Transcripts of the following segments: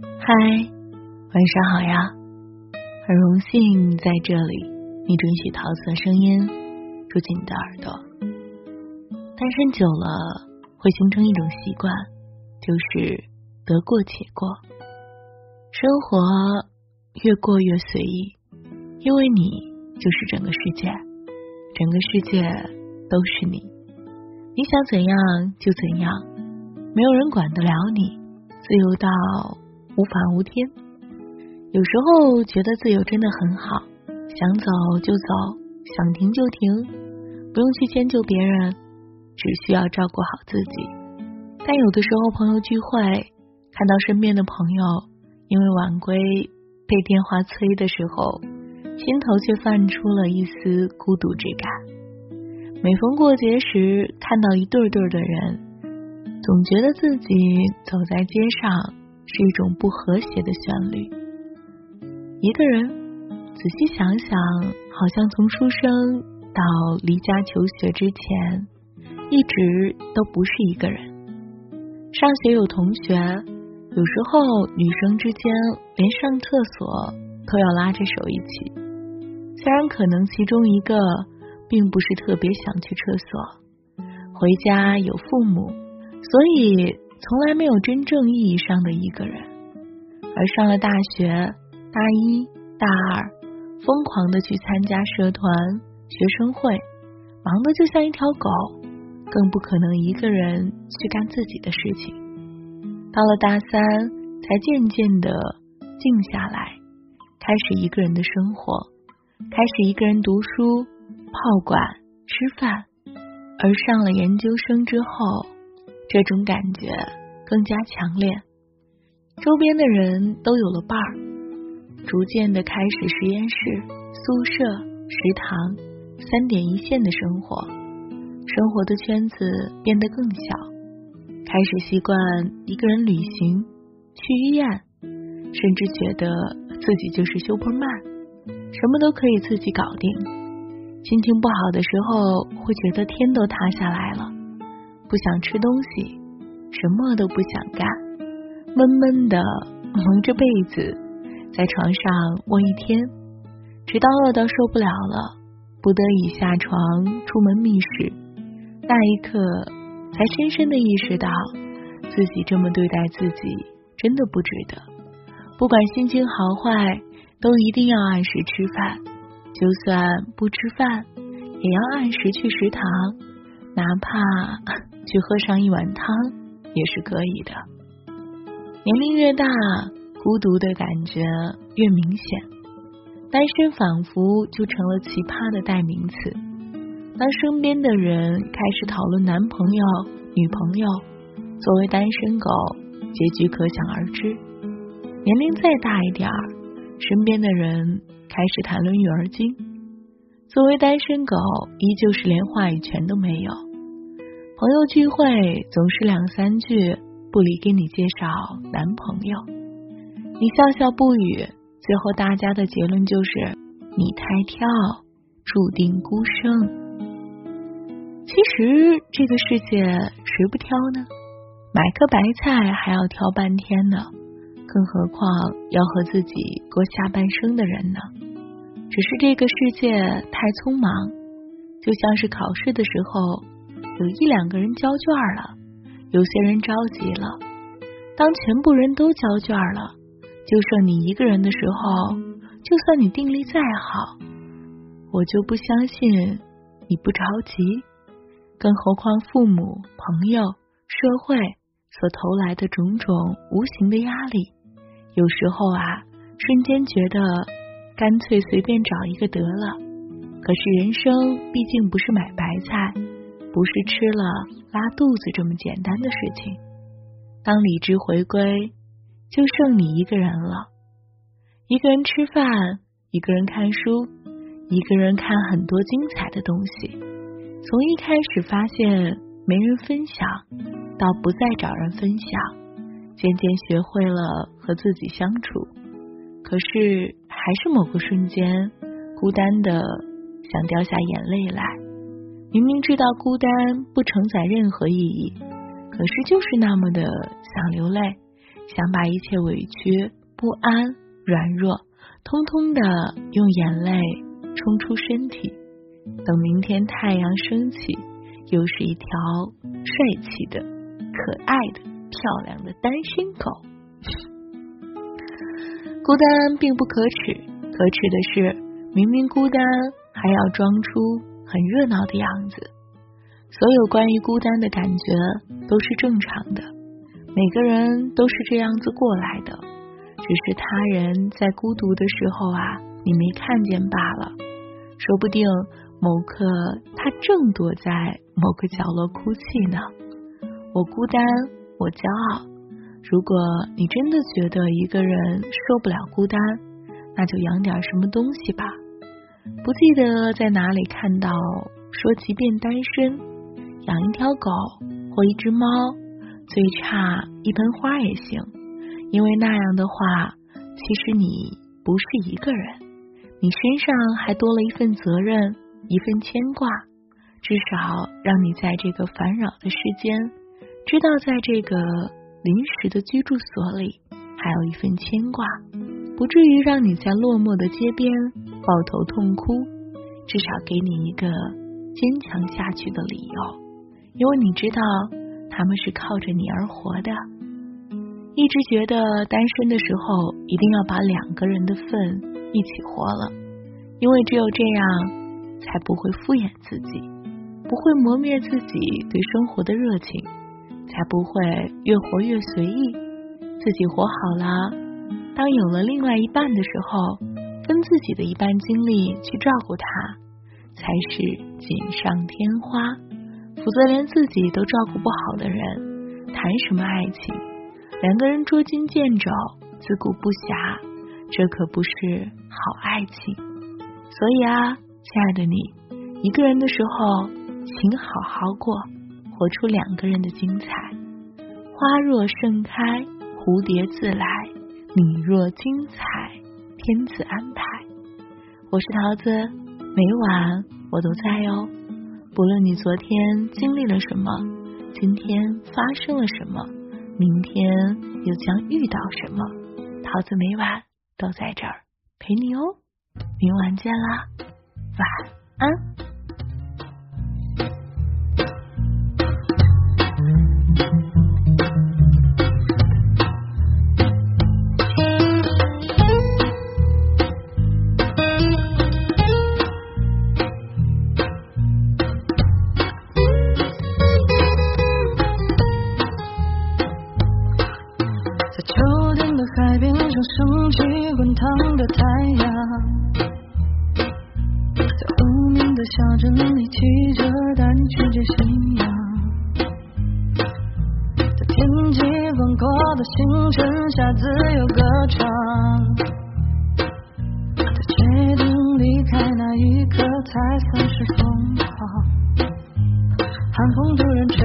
嗨，晚上好呀！很荣幸在这里，你准许桃子的声音住进你的耳朵。单身久了，会形成一种习惯，就是得过且过，生活越过越随意，因为你就是整个世界，整个世界都是你，你想怎样就怎样，没有人管得了你，自由到。无法无天，有时候觉得自由真的很好，想走就走，想停就停，不用去迁就别人，只需要照顾好自己。但有的时候朋友聚会，看到身边的朋友因为晚归被电话催的时候，心头却泛出了一丝孤独之感。每逢过节时，看到一对对的人，总觉得自己走在街上。是一种不和谐的旋律。一个人仔细想想，好像从出生到离家求学之前，一直都不是一个人。上学有同学，有时候女生之间连上厕所都要拉着手一起。虽然可能其中一个并不是特别想去厕所，回家有父母，所以。从来没有真正意义上的一个人，而上了大学，大一、大二，疯狂的去参加社团、学生会，忙得就像一条狗，更不可能一个人去干自己的事情。到了大三，才渐渐的静下来，开始一个人的生活，开始一个人读书、泡馆、吃饭。而上了研究生之后。这种感觉更加强烈，周边的人都有了伴儿，逐渐的开始实验室、宿舍、食堂三点一线的生活，生活的圈子变得更小，开始习惯一个人旅行、去医院，甚至觉得自己就是 Superman，什么都可以自己搞定。心情不好的时候，会觉得天都塌下来了。不想吃东西，什么都不想干，闷闷的蒙着被子在床上窝一天，直到饿到受不了了，不得已下床出门觅食，那一刻才深深的意识到自己这么对待自己真的不值得。不管心情好坏，都一定要按时吃饭，就算不吃饭，也要按时去食堂，哪怕。去喝上一碗汤也是可以的。年龄越大，孤独的感觉越明显，单身仿佛就成了奇葩的代名词。当身边的人开始讨论男朋友、女朋友，作为单身狗，结局可想而知。年龄再大一点儿，身边的人开始谈论育儿经，作为单身狗，依旧是连话语权都没有。朋友聚会总是两三句不离给你介绍男朋友，你笑笑不语，最后大家的结论就是你太挑，注定孤生。其实这个世界谁不挑呢？买颗白菜还要挑半天呢，更何况要和自己过下半生的人呢？只是这个世界太匆忙，就像是考试的时候。有一两个人交卷了，有些人着急了。当全部人都交卷了，就剩你一个人的时候，就算你定力再好，我就不相信你不着急。更何况父母、朋友、社会所投来的种种无形的压力，有时候啊，瞬间觉得干脆随便找一个得了。可是人生毕竟不是买白菜。不是吃了拉肚子这么简单的事情。当理智回归，就剩你一个人了。一个人吃饭，一个人看书，一个人看很多精彩的东西。从一开始发现没人分享，到不再找人分享，渐渐学会了和自己相处。可是还是某个瞬间，孤单的想掉下眼泪来。明明知道孤单不承载任何意义，可是就是那么的想流泪，想把一切委屈、不安、软弱，通通的用眼泪冲出身体。等明天太阳升起，又是一条帅气的、可爱的、漂亮的单身狗。孤单并不可耻，可耻的是明明孤单，还要装出很热闹的样子。所有关于孤单的感觉都是正常的，每个人都是这样子过来的，只是他人在孤独的时候啊，你没看见罢了。说不定某刻他正躲在某个角落哭泣呢。我孤单，我骄傲。如果你真的觉得一个人受不了孤单，那就养点什么东西吧。不记得在哪里看到说，即便单身，养一条狗或一只猫，最差一盆花也行。因为那样的话，其实你不是一个人，你身上还多了一份责任，一份牵挂。至少让你在这个烦扰的世间，知道在这个。临时的居住所里，还有一份牵挂，不至于让你在落寞的街边抱头痛哭，至少给你一个坚强下去的理由，因为你知道他们是靠着你而活的。一直觉得单身的时候一定要把两个人的份一起活了，因为只有这样才不会敷衍自己，不会磨灭自己对生活的热情。才不会越活越随意，自己活好了，当有了另外一半的时候，分自己的一半精力去照顾他，才是锦上添花。否则连自己都照顾不好的人，谈什么爱情？两个人捉襟见肘，自顾不暇，这可不是好爱情。所以啊，亲爱的你，一个人的时候，请好好过。活出两个人的精彩。花若盛开，蝴蝶自来；你若精彩，天自安排。我是桃子，每晚我都在哟。不论你昨天经历了什么，今天发生了什么，明天又将遇到什么，桃子每晚都在这儿陪你哦。明晚见啦，晚安。小镇里骑着带你去看夕阳，在天际广阔的星辰下自由歌唱。在决定离开那一刻才算是疯狂。寒风突然吹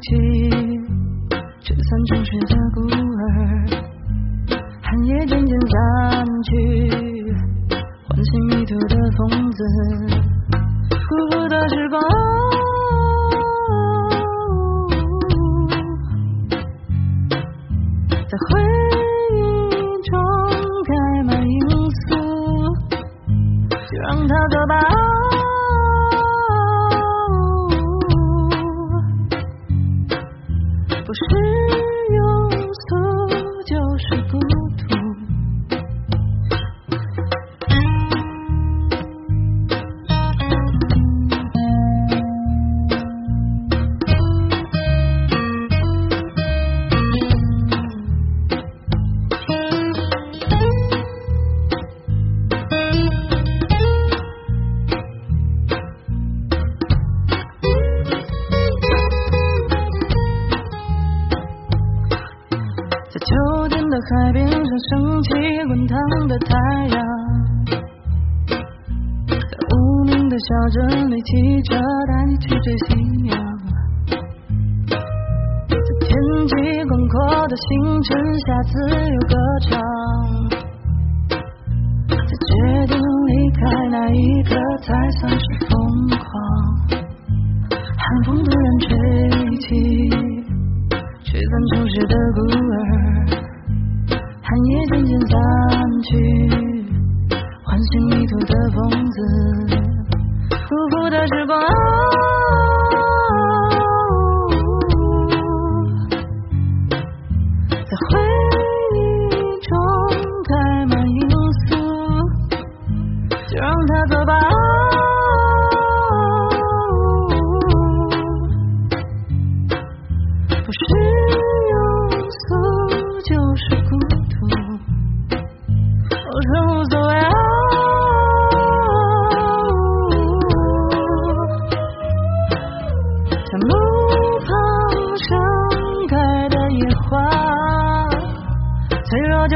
起，让它走吧。的海边上升起滚烫的太阳，在无名的小镇里骑车带你去追夕阳，在天际广阔的星辰下自由歌唱，在决定离开那一刻才算是疯狂，寒风突然吹起，吹散城市的孤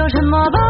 沉默吧。